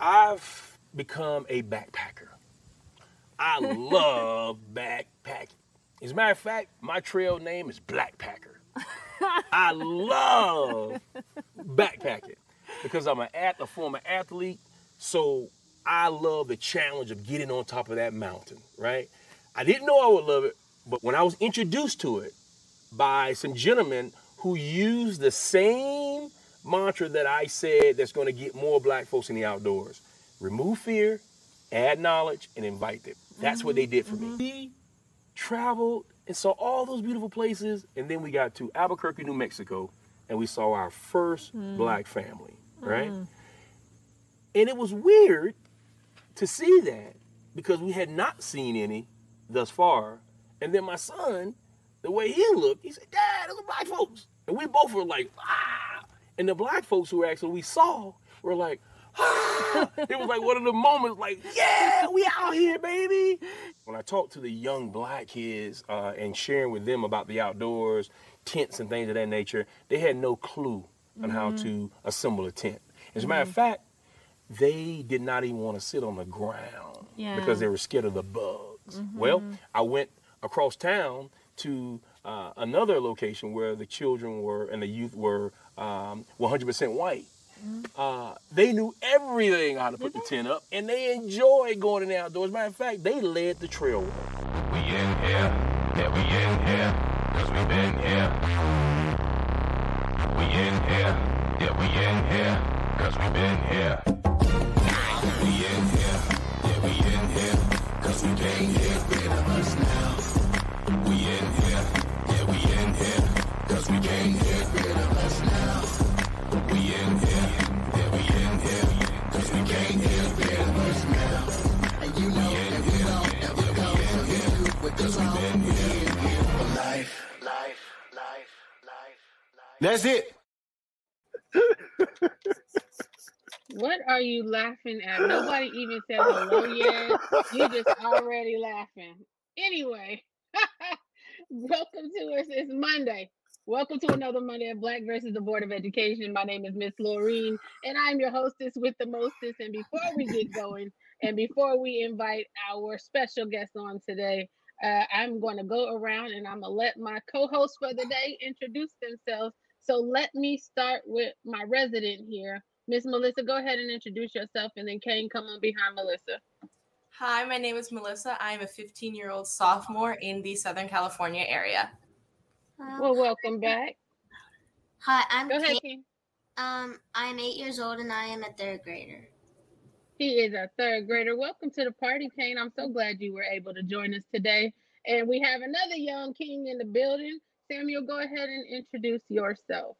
I've become a backpacker. I love backpacking. As a matter of fact, my trail name is Blackpacker. I love backpacking because I'm an a former athlete. So I love the challenge of getting on top of that mountain, right? I didn't know I would love it, but when I was introduced to it by some gentlemen who used the same mantra that I said that's going to get more black folks in the outdoors remove fear, add knowledge, and invite them. That's mm-hmm. what they did for mm-hmm. me. We traveled and saw all those beautiful places, and then we got to Albuquerque, New Mexico, and we saw our first mm. black family, right? Mm. And it was weird to see that because we had not seen any thus far. And then my son, the way he looked, he said, Dad, those are black folks. And we both were like, ah. And the black folks who actually we saw were like, ah. it was like one of the moments, like, yeah, we out here, baby. When I talk to the young black kids uh, and sharing with them about the outdoors, tents and things of that nature, they had no clue on mm-hmm. how to assemble a tent. As a matter mm-hmm. of fact, they did not even want to sit on the ground yeah. because they were scared of the bugs. Mm-hmm. Well, I went across town to uh, another location where the children were and the youth were um, 100% white. Mm-hmm. Uh, they knew everything how to put the tent up, and they enjoyed going in the outdoors. Matter of fact, they led the trail. We in here, yeah, we in here, cause we been here. We in here, yeah, we in here, cause we been here. We in here, yeah, we in here, cause we can't get rid of us now. That's it. What are you laughing at? Nobody even said hello yet. You just already laughing. Anyway, welcome to us. It's Monday. Welcome to another Monday of Black versus the Board of Education. My name is Miss Laureen, and I'm your hostess with the mostest. And before we get going, and before we invite our special guest on today, uh, I'm going to go around and I'm going to let my co-host for the day introduce themselves. So let me start with my resident here, Miss Melissa, go ahead and introduce yourself, and then Kane, come on behind Melissa. Hi, my name is Melissa. I am a 15 year old sophomore in the Southern California area. well, welcome back. Hi, I'm Go ahead, Kane. Um, I'm eight years old and I am a third grader. He is a third grader. Welcome to the party, Kane. I'm so glad you were able to join us today. And we have another young king in the building. Samuel, go ahead and introduce yourself.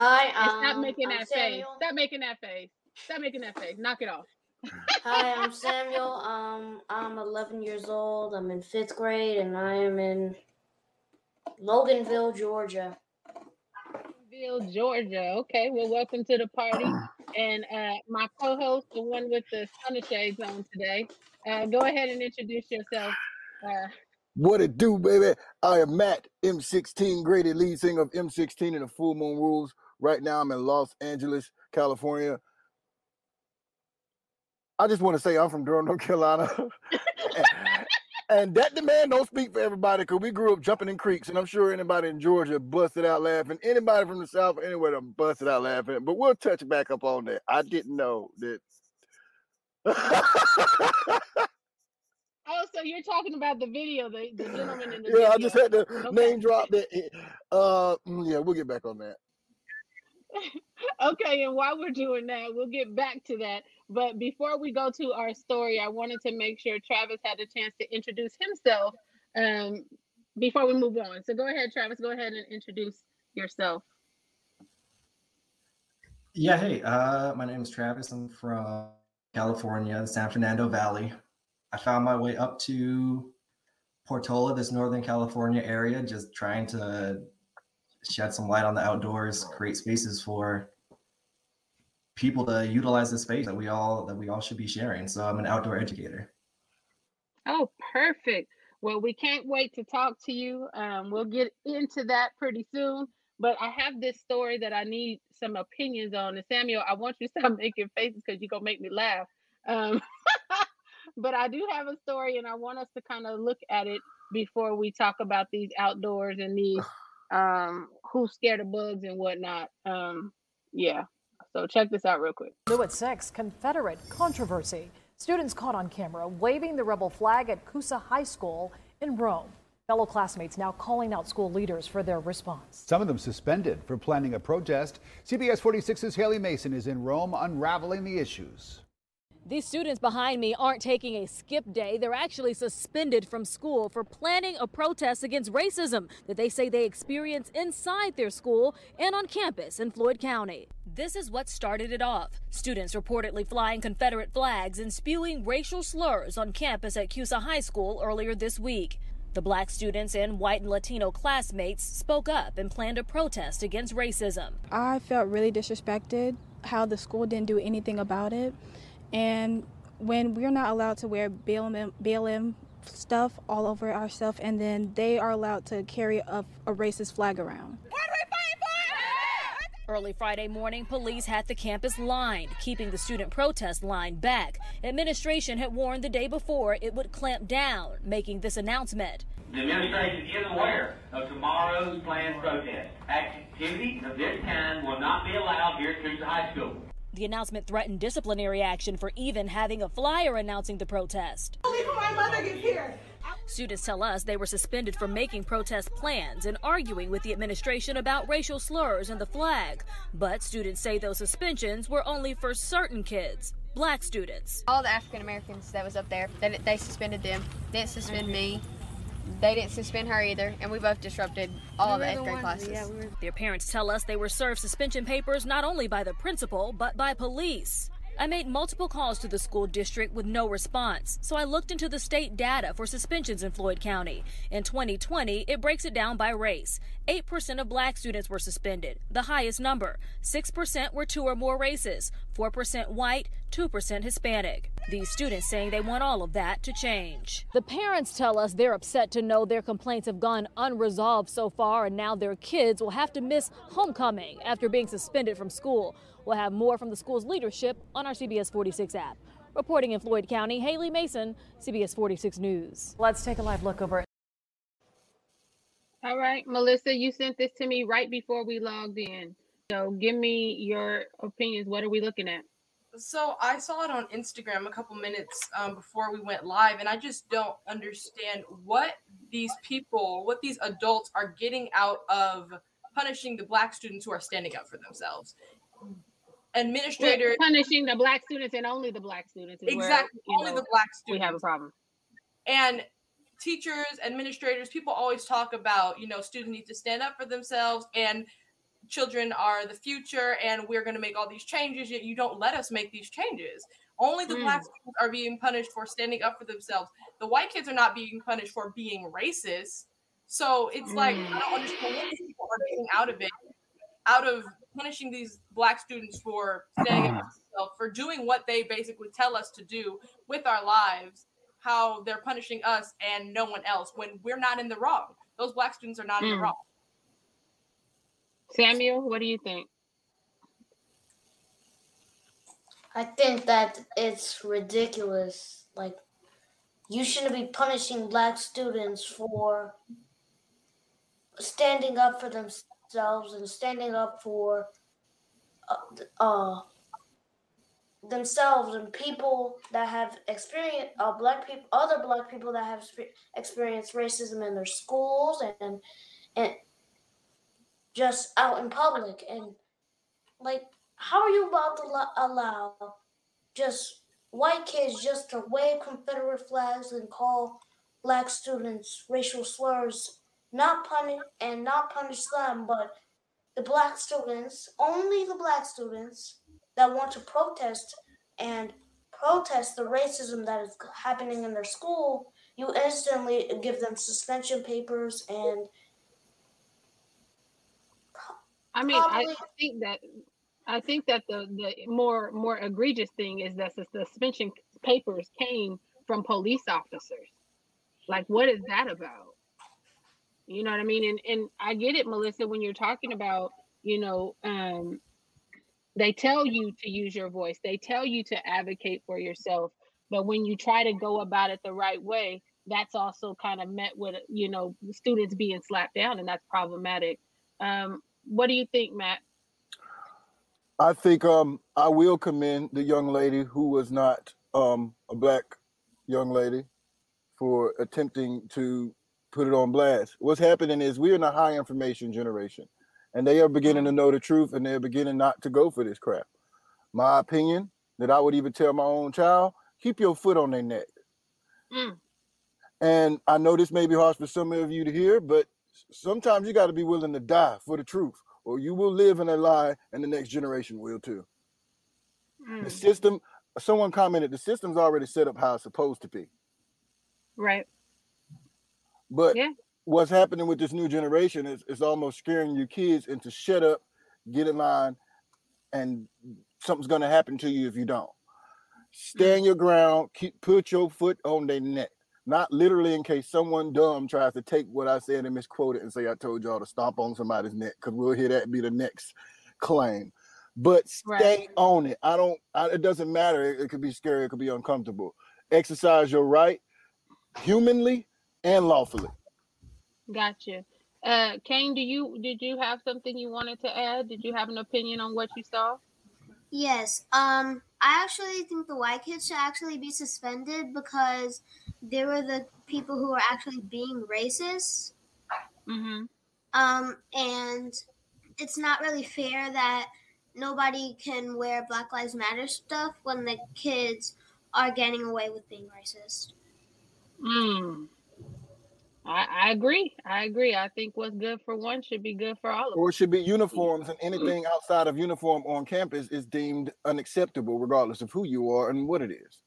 Hi, um, stop making that face. Stop making that face. Stop making that face. Knock it off. Hi, I'm Samuel. Um, I'm 11 years old. I'm in fifth grade, and I am in Loganville, Georgia. Loganville, Georgia. Okay, well, welcome to the party. And uh, my co-host, the one with the sun shades on today, uh, go ahead and introduce yourself. Uh, what it do, baby? I am Matt, M16 graded lead singer of M16 and the Full Moon Rules. Right now, I'm in Los Angeles, California. I just want to say I'm from Durham, North Carolina. and that demand don't speak for everybody because we grew up jumping in creeks, and I'm sure anybody in Georgia busted out laughing. Anybody from the South, or anywhere, them busted out laughing. But we'll touch back up on that. I didn't know that. Oh, so you're talking about the video, the, the gentleman in the yeah, video. I just had to okay. name drop that. Uh, mm, yeah, we'll get back on that. okay, and while we're doing that, we'll get back to that. But before we go to our story, I wanted to make sure Travis had a chance to introduce himself um, before we move on. So go ahead, Travis. Go ahead and introduce yourself. Yeah, hey, uh, my name is Travis. I'm from California, the San Fernando Valley. I found my way up to Portola, this Northern California area, just trying to shed some light on the outdoors, create spaces for people to utilize the space that we all that we all should be sharing. So I'm an outdoor educator. Oh, perfect. Well, we can't wait to talk to you. Um, we'll get into that pretty soon. but I have this story that I need some opinions on. And Samuel, I want you to stop making faces because you're gonna make me laugh. Um, but I do have a story, and I want us to kind of look at it before we talk about these outdoors and these um, who's scared of bugs and whatnot. Um, yeah. So check this out real quick. New at six, Confederate controversy. Students caught on camera waving the rebel flag at Coosa High School in Rome. Fellow classmates now calling out school leaders for their response. Some of them suspended for planning a protest. CBS 46's Haley Mason is in Rome unraveling the issues. These students behind me aren't taking a skip day. They're actually suspended from school for planning a protest against racism that they say they experience inside their school and on campus in Floyd County. This is what started it off. Students reportedly flying Confederate flags and spewing racial slurs on campus at Coosa High School earlier this week. The black students and white and Latino classmates spoke up and planned a protest against racism. I felt really disrespected how the school didn't do anything about it. And when we're not allowed to wear BLM, BLM stuff all over our stuff, and then they are allowed to carry a, a racist flag around. Early Friday morning, police had the campus lined, keeping the student protest line back. Administration had warned the day before it would clamp down, making this announcement. The administration is aware of tomorrow's planned protest. Activities of this kind will not be allowed here at Coosa High School. The announcement threatened disciplinary action for even having a flyer announcing the protest. my mother gets here. Students tell us they were suspended for making protest plans and arguing with the administration about racial slurs and the flag. But students say those suspensions were only for certain kids, black students. All the African Americans that was up there, they, they suspended them, didn't suspend mm-hmm. me. They didn't suspend her either, and we both disrupted all of the eighth grade classes. Yeah, we were... Their parents tell us they were served suspension papers not only by the principal, but by police. I made multiple calls to the school district with no response, so I looked into the state data for suspensions in Floyd County. In 2020, it breaks it down by race. 8% of black students were suspended, the highest number. 6% were two or more races, 4% white, 2% Hispanic. These students saying they want all of that to change. The parents tell us they're upset to know their complaints have gone unresolved so far, and now their kids will have to miss homecoming after being suspended from school. We'll have more from the school's leadership on our CBS 46 app. Reporting in Floyd County, Haley Mason, CBS 46 News. Let's take a live look over. It. All right, Melissa, you sent this to me right before we logged in. So give me your opinions. What are we looking at? So I saw it on Instagram a couple minutes um, before we went live, and I just don't understand what these people, what these adults are getting out of punishing the black students who are standing up for themselves administrators punishing the black students and only the black students. exactly, where, only know, the black students. We have a problem. And teachers, administrators, people always talk about, you know, students need to stand up for themselves and children are the future and we're going to make all these changes yet you don't let us make these changes only the mm. black students are being punished for standing up for themselves the white kids are not being punished for being racist so it's mm. like i don't understand what people are getting out of it out of punishing these black students for standing up for for doing what they basically tell us to do with our lives, how they're punishing us and no one else when we're not in the wrong. Those black students are not mm. in the hmm. wrong. Samuel, what do you think? I think that it's ridiculous. Like, you shouldn't be punishing black students for standing up for themselves themselves and standing up for uh, uh, themselves and people that have experienced uh, black people, other black people that have experienced racism in their schools and and just out in public. And like how are you about to allow just white kids just to wave Confederate flags and call black students racial slurs not punish and not punish them, but the black students, only the black students that want to protest and protest the racism that is happening in their school, you instantly give them suspension papers and I mean, I, I think that I think that the the more more egregious thing is that the suspension papers came from police officers. Like, what is that about? You know what I mean? And and I get it, Melissa, when you're talking about, you know, um, they tell you to use your voice, they tell you to advocate for yourself. But when you try to go about it the right way, that's also kind of met with, you know, students being slapped down, and that's problematic. Um, what do you think, Matt? I think um I will commend the young lady who was not um a black young lady for attempting to put it on blast. What's happening is we're in a high information generation and they are beginning to know the truth and they're beginning not to go for this crap. My opinion that I would even tell my own child, keep your foot on their neck. Mm. And I know this may be harsh for some of you to hear, but sometimes you got to be willing to die for the truth, or you will live in a lie, and the next generation will too. The Mm. system, someone commented, the system's already set up how it's supposed to be. Right. But Yeah. what's happening with this new generation is, is almost scaring your kids into shut up, get in line, and something's gonna happen to you if you don't. Mm. Stand your ground, keep put your foot on their neck. Not literally in case someone dumb tries to take what I said and misquote it and say I told y'all to stomp on somebody's neck, because we'll hear that be the next claim. But stay Right. on it. I don't I, it doesn't matter. It, it could be scary, it could be uncomfortable. Exercise your right humanly and lawfully. Gotcha. Uh, Kane, do you did you have something you wanted to add? Did you have an opinion on what you saw? Yes. Um, I actually think the white kids should actually be suspended because they were the people who were actually being racist. Mm-hmm. Um, and it's not really fair that nobody can wear Black Lives Matter stuff when the kids are getting away with being racist. Mm. I, I agree. I agree. I think what's good for one should be good for all of Or it should be uniforms, and anything outside of uniform on campus is deemed unacceptable, regardless of who you are and what it is.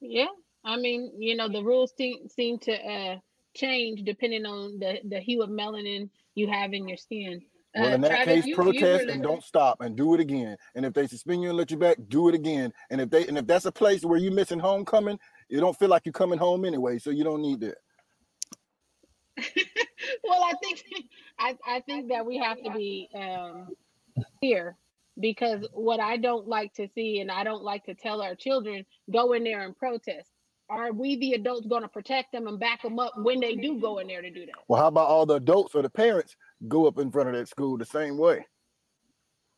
Yeah. I mean, you know, the rules seem seem to uh change depending on the the hue of melanin you have in your skin. Well, Uh, in that Travis, case, you, you protest and don't stop and do it again. And if they suspend you and let you back, do it again. And if they and if that's a place where you're missing homecoming, you don't feel like you're coming home anyway, so you don't need that. well, I think I, I think that we have to be um, clear because what I don't like to see, and I don't like to tell our children, go in there and protest. Are we the adults going to protect them and back them up when they do go in there to do that? Well, how about all the adults or the parents go up in front of that school the same way?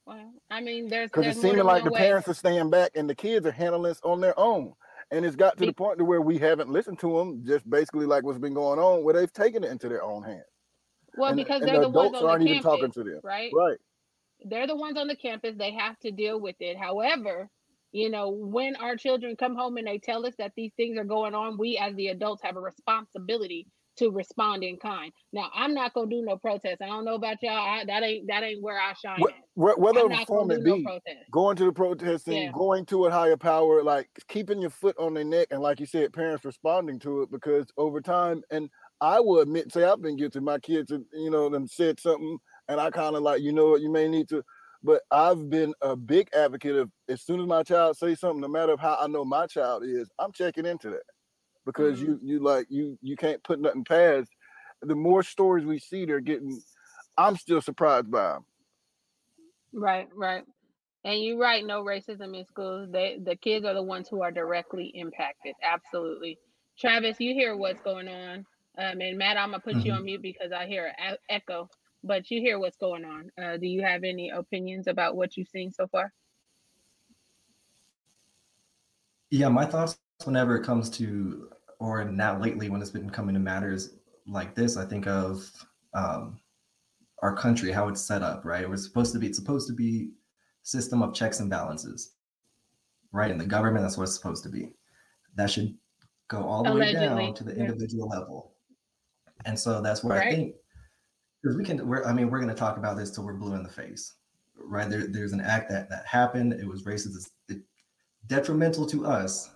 Well, I mean, there's Because it's seeming like the way. parents are staying back and the kids are handling this on their own. And it's got to the point to where we haven't listened to them, just basically like what's been going on, where they've taken it into their own hands. Well, and, because and they're the the ones on aren't the even campus, talking to them. right? Right. They're the ones on the campus. They have to deal with it. However, you know, when our children come home and they tell us that these things are going on, we as the adults have a responsibility to respond in kind. Now, I'm not gonna do no protest. I don't know about y'all. I, that ain't that ain't where I shine. Wh- at. whether form it do no be, going to the protesting, Yeah. going to a higher power, like keeping your foot on their neck, and like you said, parents responding to it because over time, and I will admit, say I've been guilty. My kids, have, you know, them said something, and I kind of like, you know what, you may need to. But I've been a big advocate of as soon as my child say something, no matter how I know my child is, I'm checking into that because you you like you you can't put nothing past. The more stories we see, they're getting. I'm still surprised by them. Right, right. And you're right, no racism in schools. They the kids are the ones who are directly impacted. Absolutely. Travis, you hear what's going on. Um, and Matt, I'm gonna put you Mhm. on mute because I hear an echo. But you hear what's going on. Uh, do you have any opinions about what you've seen so far? Yeah, my thoughts whenever it comes to, or now lately when it's been coming to matters like this, I think of um, our country, how it's set up, right? We're supposed to be, it's supposed to be system of checks and balances, right? And the government, that's what it's supposed to be. That should go all the way down to the yeah. individual level. And so that's where I think, because we can, we're, I mean, we're going to talk about this till we're blue in the face, right? There, there's an act that that happened. It was racist. It's it, detrimental to us.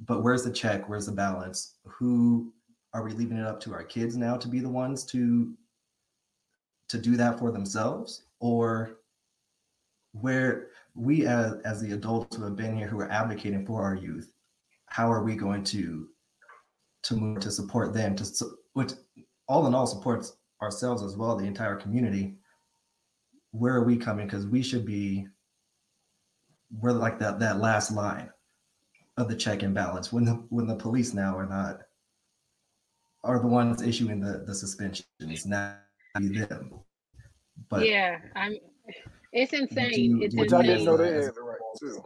But where's the check? Where's the balance? Who are we leaving it up to our kids now to be the ones to to do that for themselves, or where we as as the adults who have been here who are advocating for our youth, how are we going to to move to support them to which all in all supports ourselves as well, the entire community. Where are we coming? Because we should be we're like that that last line of the check and balance when the when the police now are not are the ones issuing the the suspensions now them but yeah i'm it's insane you- it's Which Which I insane didn't know they had the right too.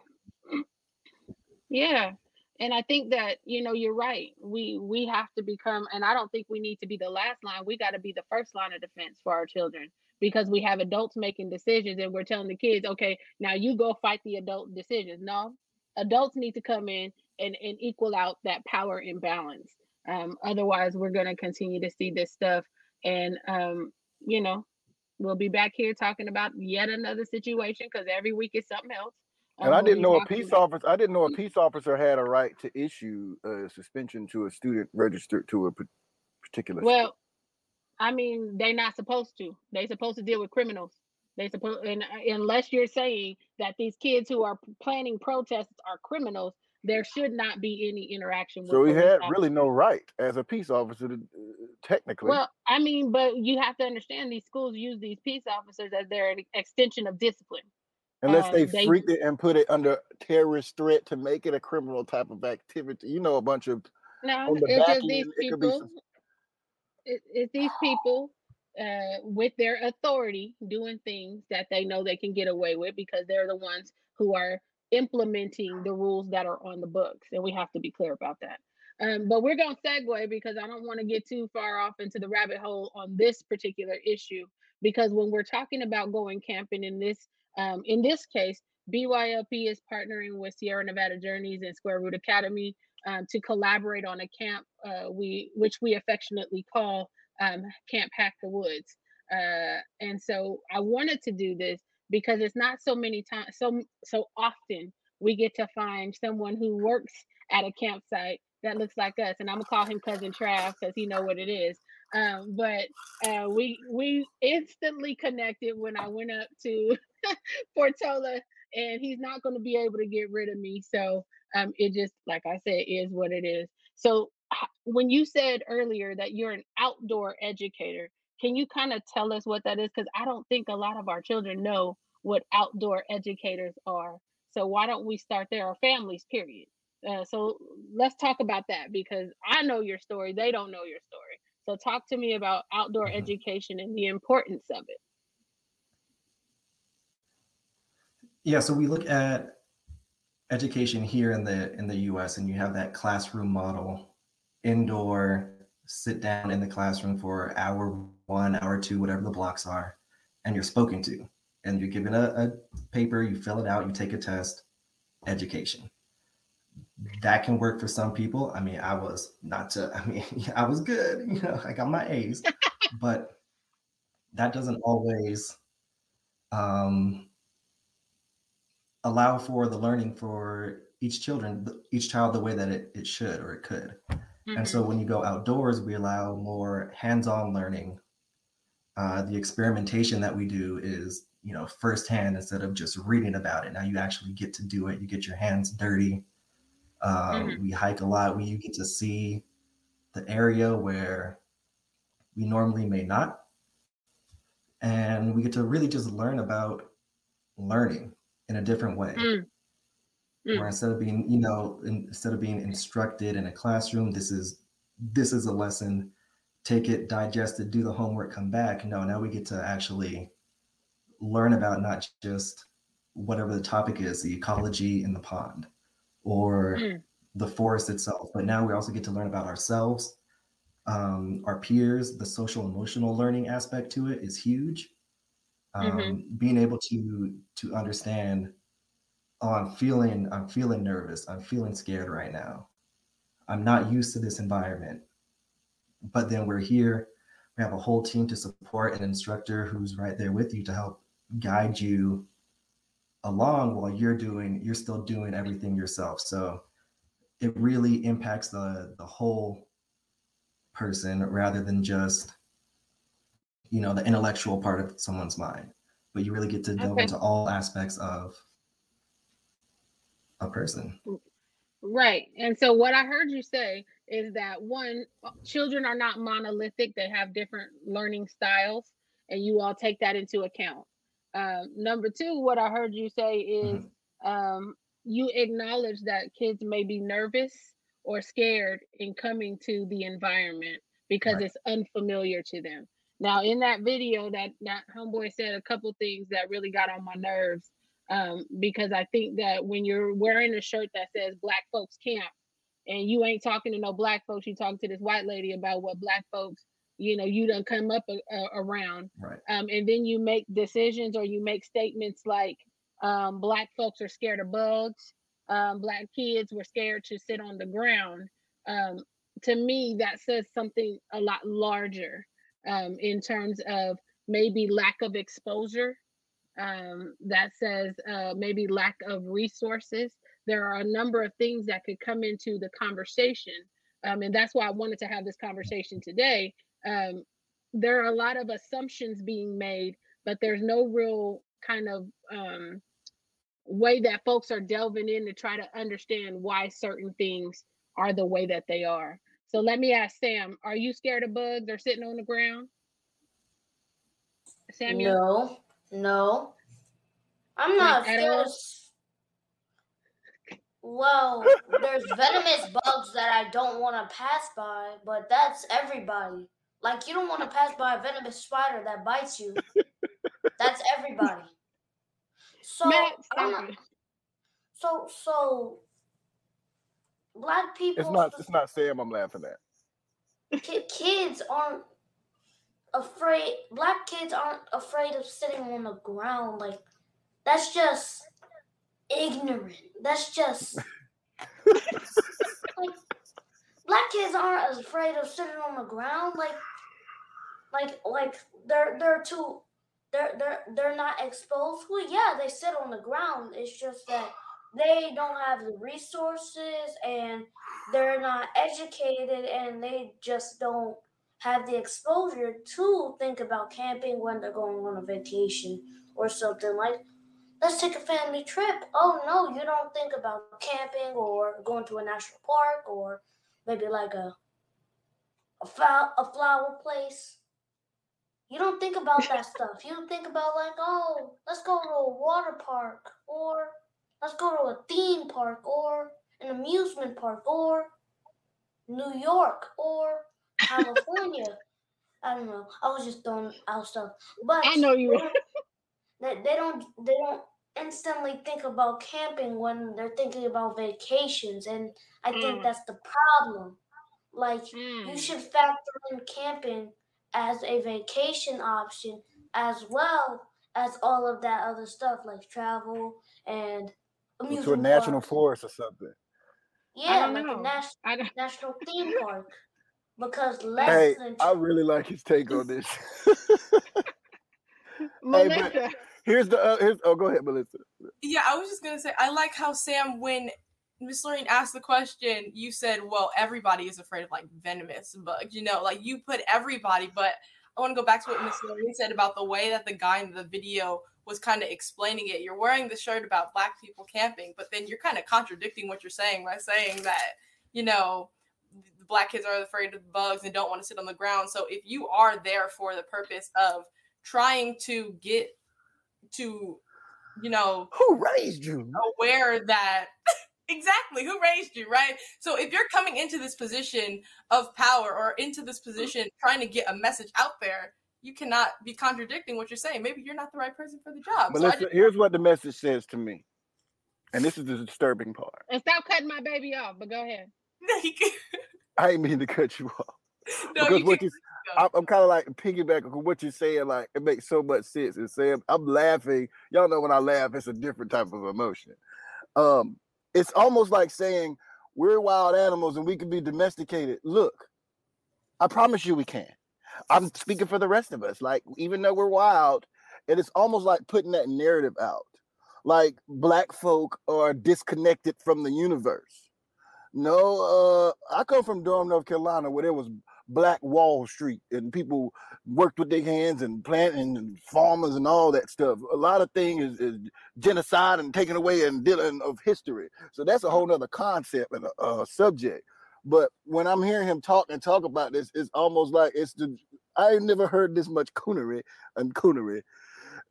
Yeah. And I think that, you know, you're right. We we have to become and I don't think we need to be the last line. We got to be the first line of defense for our children because we have adults making decisions and we're telling the kids, "Okay, now you go fight the adult decisions." No. Adults need to come in and and equal out that power imbalance. Um otherwise we're going to continue to see this stuff and um you know, we'll be back here talking about yet another situation cuz every week is something else. And Um, I didn't know a peace about- officer. I didn't know a peace officer had a right to issue a suspension to a student registered to a particular. Well, I mean, they're not supposed to. They're supposed to deal with criminals. They supposed, and uh, unless you're saying that these kids who are planning protests are criminals, there should not be any interaction with. so he had officers. really no right as a peace officer to uh, technically. Well, I mean, but you have to understand these schools use these peace officers as their extension of discipline. Unless um, they, they- freaked it and put it under terrorist threat to make it a criminal type of activity. You know, a bunch of No, it's just these people. some- It, it's these people uh, with their authority doing things that they know they can get away with because they're the ones who are implementing the rules that are on the books, and we have to be clear about that. Um, but we're going to segue because I don't want to get too far off into the rabbit hole on this particular issue. Because when we're talking about going camping in this um, in this case, BYLP is partnering with Sierra Nevada Journeys and Square Root Academy um, to collaborate on a camp uh, we which we affectionately call um, Camp Hack the Woods. Uh, and so I wanted to do this because it's not so many times so so often we get to find someone who works at a campsite that looks like us and i'm gonna call him cousin trav because he know what it is um, but uh, we we instantly connected when i went up to portola and he's not to be able to get rid of me so um, it just like i said is what it is so when you said earlier that you're an outdoor educator can you kind of tell us what that is because i don't think a lot of our children know what outdoor educators are so why don't we start there our families period uh, so let's talk about that because I know your story. They don't know your story. So talk to me about outdoor education and the importance of it. Yeah, so we look at education here in the in the US and you have that classroom model, indoor, sit down in the classroom for hour one, hour two, whatever the blocks are, and you're spoken to. And you're given a, a paper, you fill it out, you take a test, education. That can work for some people. I mean, I was not to, I mean, I was good, you know, I got my A's, but that doesn't always um allow for the learning for each children each child the way that it, it should or it could and so when you go outdoors we allow more hands-on learning. Uh, the experimentation that we do is you know firsthand instead of just reading about it. Now you actually get to do it. You get your hands dirty. Um, Mhm. we hike a lot. We you get to see the area where we normally may not. And we get to really just learn about learning in a different way. Mm. Where instead of being you know in, instead of being instructed in a classroom this is this is a lesson. Take it digest it do the homework come back. No now we get to actually learn about not just whatever the topic is the ecology in the pond or Mm. the forest itself but now we also get to learn about ourselves. Um, our peers the social emotional learning aspect to it is huge. Um, Mhm. being able to to understand oh i'm feeling i'm feeling nervous. I'm feeling scared right now. I'm not used to this environment. But then we're here. We have a whole team to support an instructor who's right there with you to help guide you along while you're doing you're still doing everything yourself. So it really impacts the the whole person rather than just you know the intellectual part of someone's mind. But you really get to delve Okay. into all aspects of a person Right. And so what I heard you say is that one, uh, children are not monolithic. They have different learning styles, and you all take that into account. Um, number two, what I heard you say is um, you acknowledge that kids may be nervous or scared in coming to the environment because Right. it's unfamiliar to them. Now, in that video, that that homeboy said a couple things that really got on my nerves um, because I think that when you're wearing a shirt that says Black Folks Camp and you ain't talking to no Black folks, you talking to this white lady about what Black folks, you know, you done come up a, a, around Right. um, and then you make decisions or you make statements like um, black folks are scared of bugs um, black kids were scared to sit on the ground um, to me that says something a lot larger um, in terms of maybe lack of exposure um, that says uh, maybe lack of resources there are a number of things that could come into the conversation um, and that's why i wanted to have this conversation today um, there are a lot of assumptions being made, but there's no real kind of um, way that folks are delving in to try to understand why certain things are the way that they are. So let me ask Sam: Are you scared of bugs or sitting on the ground? Samuel? No, no. I'm not Like, scared all? of. s- Well, there's venomous bugs that I don't want to pass by, but that's everybody. Like you don't want to pass by a venomous spider that bites you. That's everybody. So Matt, not, so so black people It's not. It's not Sam. I'm laughing at. kids aren't afraid black kids aren't afraid of sitting on the ground like that's just ignorant that's just like black kids aren't as afraid of sitting on the ground like like like they're they're too they're they're they're not exposed well yeah they sit on the ground it's just that they don't have the resources and they're not educated and they just don't have the exposure to think about camping when they're going on a vacation or something like let's take a family trip. Oh no you don't think about camping or going to a national park or maybe like a a, flower, a flower place. You don't think about that stuff. You don't think about like oh let's go to a water park or let's go to a theme park or an amusement park or New York or California. I don't know. I was just throwing out stuff, but I know you were. They, they don't. They don't instantly think about camping when they're thinking about vacations, and I think Mm. that's the problem. Like you should factor in camping as a vacation option as well as all of that other stuff like travel and to a national parks. forest or something. Yeah, don't like know. a nas- national theme park. Because less Hey, than I really like his take on this. hey, Melissa. here's the. Uh, here's, oh, go ahead, Melissa. Yeah, I was just gonna say I like how Sam, when Miss Lorraine asked the question, you said, "Well, everybody is afraid of like venomous bugs." You know, like you put everybody, but I want to go back to what Miss Lorraine said about the way that the guy in the video was kind of explaining it. You're wearing the shirt about black people camping, but then you're kind of contradicting what you're saying by saying that you know the black kids are afraid of bugs and don't want to sit on the ground. So if you are there for the purpose of trying to get to you know who raised you aware that exactly who raised you right so if you're coming into this position of power or into this position trying to get a message out there you cannot be contradicting what you're saying maybe you're not the right person for the job so I Melissa, just, here's what the message says to me, and this is the disturbing part. And stop cutting my baby off, but go ahead. I ain't mean to cut you off. No, because you what you, I'm, I'm kind of like piggybacking on what you're saying. Like it makes so much sense. And Sam, I'm laughing. Y'all know when I laugh, it's a different type of emotion. Um, it's almost like saying we're wild animals and we can be domesticated. Look, I promise you we can. I'm speaking for the rest of us. Like even though we're wild, it is almost like putting that narrative out. Like black folk are disconnected from the universe. No, uh, I come from Durham, North Carolina, where there was Black Wall Street, and people worked with their hands and planting and farmers and all that stuff. A lot of things is, is genocide and taking away and dealing of history. So that's a whole nother concept and a, a subject. But when I'm hearing him talk and talk about this, it's almost like it's the I've never heard this much coonery and coonery.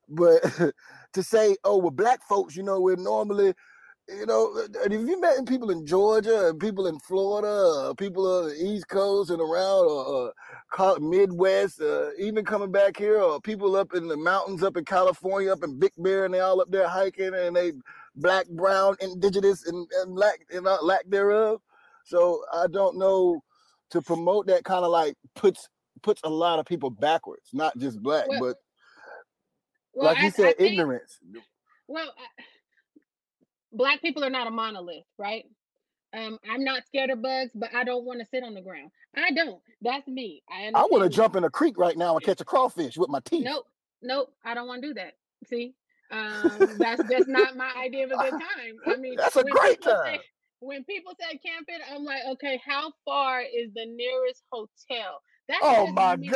But to say, oh, well, black folks, you know, we're normally you know, have you met people in Georgia and people in Florida, uh, people on the East Coast and around, or uh, Midwest, uh, even coming back here, or people up in the mountains up in California, up in Big Bear, and they all up there hiking, and they black, brown, indigenous, and, and lack and uh, lack thereof. So I don't know to promote that kind of like puts puts a lot of people backwards, not just black, Well- but Well, like I- you said, I think- ignorance. Well, I- black people are not a monolith, right? Um, I'm not scared of bugs, but I don't want to sit on the ground. I don't. That's me. I I want to jump in a creek right now and catch a crawfish with my teeth. Nope, nope. I don't want to do that. See, um, that's just not my idea of a good time. I mean, That's a great time. Say, when people say camping, I'm like, okay, how far is the nearest hotel? That's Oh my me.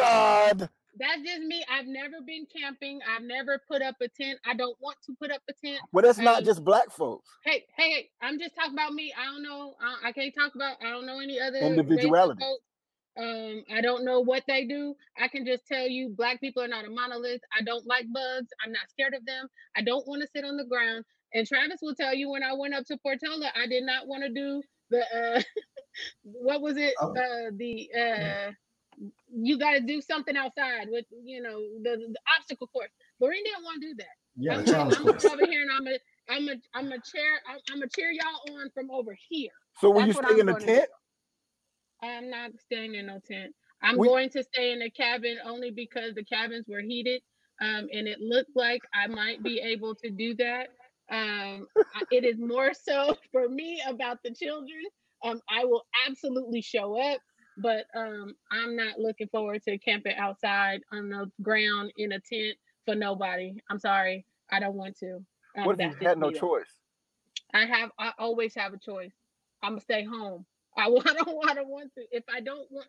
That's just me. I've never been camping. I've never put up a tent. I don't want to put up a tent. Well, that's not Um, just black folks. Hey, hey, hey! I'm just talking about me. I don't know. I, I can't talk about. I don't know any other Individuality. Um, I don't know what they do. I can just tell you, black people are not a monolith. I don't like bugs. I'm not scared of them. I don't want to sit on the ground. And Travis will tell you, when I went up to Portola, I did not want to do the uh, what was it? Oh. Uh, the uh, you got to do something outside with you know the, the obstacle course. Lorraine didn't want to do that. Yeah, I'm challenge I'm gonna course. over here and I'm a I'm a I'm a chair I'm, I'm a cheer y'all on from over here. So will That's you what stay in the gonna tent? I'm not staying in no tent. I'm We- going to stay in the cabin only because the cabins were heated, um, and it looked like I might be able to do that. Um, it is more so for me about the children. Um, I will absolutely show up, but um, I'm not looking forward to camping outside on the ground in a tent for nobody. I'm sorry, I don't want to. Um, What if you had no choice? I have I always have a choice. I'm gonna stay home. I, I don't I don't want to. If I don't want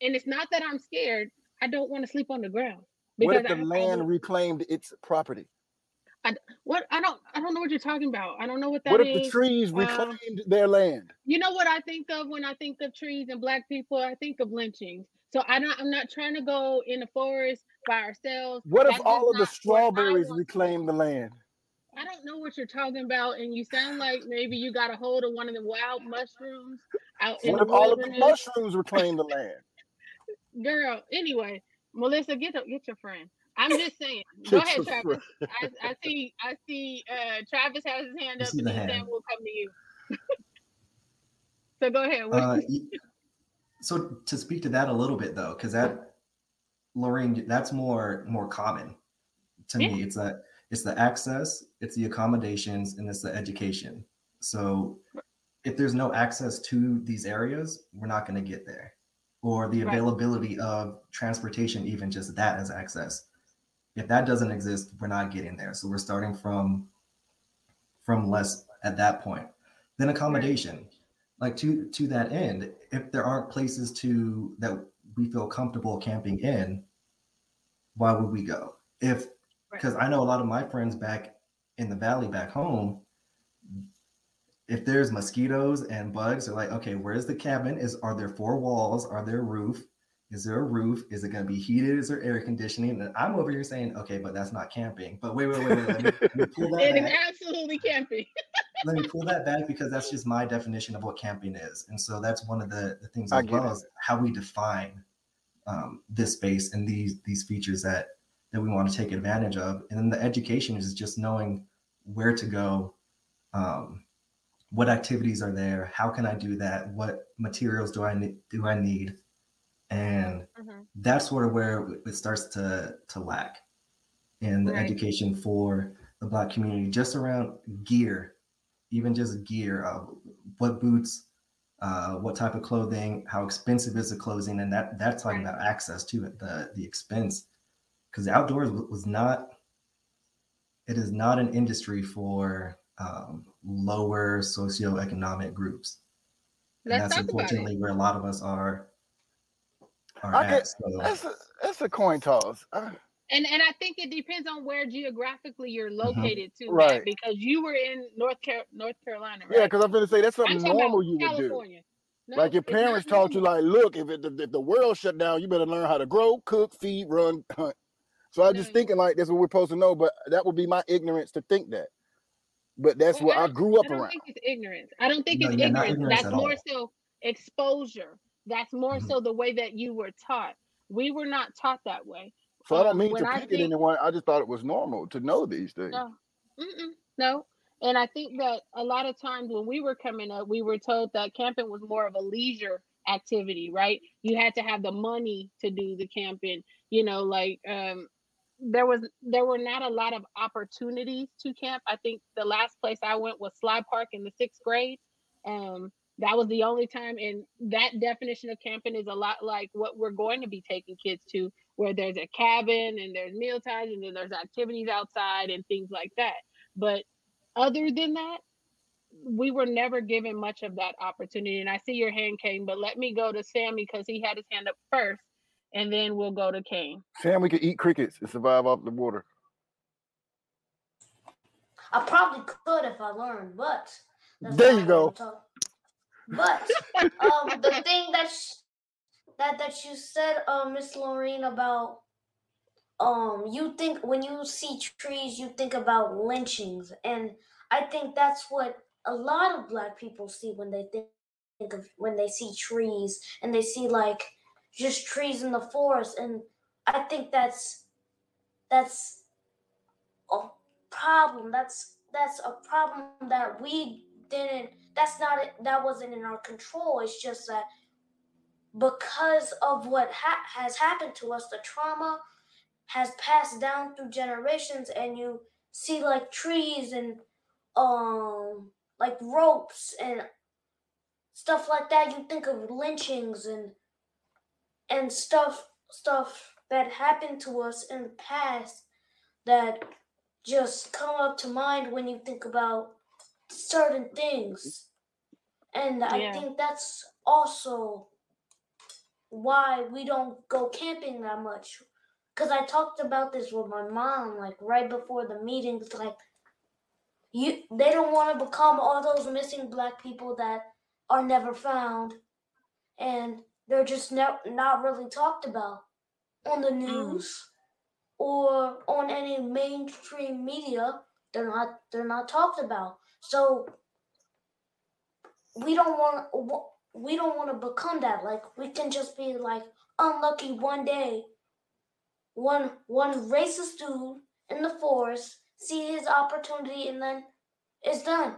and it's not that I'm scared, I don't want to sleep on the ground. What if Because the I, land reclaimed its property? I what I don't I don't know what you're talking about. I don't know what that What is. if the trees Um, reclaimed their land? you know what I think of when I think of trees and black people? I think of lynchings. So I don't I'm not trying to go in the forest by ourselves. What if all of the not what I strawberries want. reclaimed the land? I don't know what you're talking about, and you sound like maybe you got a hold of one of the wild mushrooms out in What the if all of the mushrooms reclaimed the land? Girl, anyway, Melissa, get a, get your friend. I'm just saying. Go ahead, Travis. I, I see I see uh Travis has his hand up and the he's saying hand. we'll come to you. so go ahead. Uh, so to speak to that a little bit though, because that Lorraine, that's more more common to me. It's a it's the access, it's the accommodations, and it's the education. So if there's no access to these areas, we're not going to get there. Or the Right. availability of transportation, even just that as access. If that doesn't exist, we're not getting there. So we're starting from from less at that point. Then accommodation. Like to to that end, if there aren't places to that we feel comfortable camping in, why would we go? If because I know a lot of my friends back in the valley back home, if there's mosquitoes and bugs, they're like, okay, where's the cabin? Is are there four walls? Are there a roof? Is there a roof? Is it going to be heated? Is there air conditioning? And I'm over here saying, okay, but that's not camping. But wait, wait, wait, wait. Let me, let me pull that It is back. absolutely camping. Let me pull that back because that's just my definition of what camping is. And so that's one of the, the things as well it. as how we define um, this space and these these features that that we want to take advantage of. And then the education is just knowing where to go, um, what activities are there, how can I do that, what materials do I need do I need, and that's sort of where it starts to to lack in the Right. education for the black community just around gear even just gear uh, what boots uh, what type of clothing how expensive is the clothing and that that's talking about access to it the the expense. Because the outdoors was not it is not an industry for um, lower socioeconomic groups. And Let's that's talk unfortunately where a lot of us are I at. could, So that's a that's a coin toss. I- And and I think it depends on where geographically you're located too, Matt, Right. because you were in North Car- North Carolina, right? Yeah, because I'm gonna say that's something normal you would do. No, like your parents taught you, like, look, if, it, if the world shut down, you better learn how to grow, cook, feed, run, hunt. So I was just thinking like that's what we're supposed to know, but that would be my ignorance to think that. But that's Well, what I don't- grew up I don't around. think it's ignorance. I don't think No, it's ignorance. ignorance That's more all. so exposure. That's more Mm-hmm. so the way that you were taught. We were not taught that way. So I don't Um, mean to I pick think- anyone. I just thought it was normal to know these things. No, no. And I think that a lot of times when we were coming up, we were told that camping was more of a leisure activity, right? You had to have the money to do the camping. You know, like um, there was there were not a lot of opportunities to camp. I think the last place I went was Sly Park in the sixth grade. Um, that was the only time, and that definition of camping is a lot like what we're going to be taking kids to, where there's a cabin and there's meal times and then there's activities outside and things like that. But other than that, we were never given much of that opportunity. And I see your hand, Kane, but let me go to Sammy because he had his hand up first, and then we'll go to Kane. Sam, we could eat crickets and survive off the water. I probably could if I learned, but There you go. But um, the thing that sh- that that you said, uh, Miss Lorraine, about um, you think when you see trees, you think about lynchings, and I think that's what a lot of Black people see when they think think of when they see trees and they see like just trees in the forest, and I think that's that's a problem. That's that's a problem that we didn't. That's not it. That wasn't in our control. It's just that because of what ha- has happened to us, the trauma has passed down through generations, and you see like trees and um like ropes and stuff like that. You think of lynchings and and stuff stuff that happened to us in the past that just come up to mind when you think about certain things. And I Yeah. think that's also why we don't go camping that much. Cause I talked about this with my mom, like right before the meeting. It's like you they don't want to become all those missing black people that are never found and they're just ne- not really talked about on the mm. news or on any mainstream media they're not they're not talked about so we don't want we don't want to become that. Like we can just be like unlucky one day. One one racist dude in the forest see his opportunity and then it's done.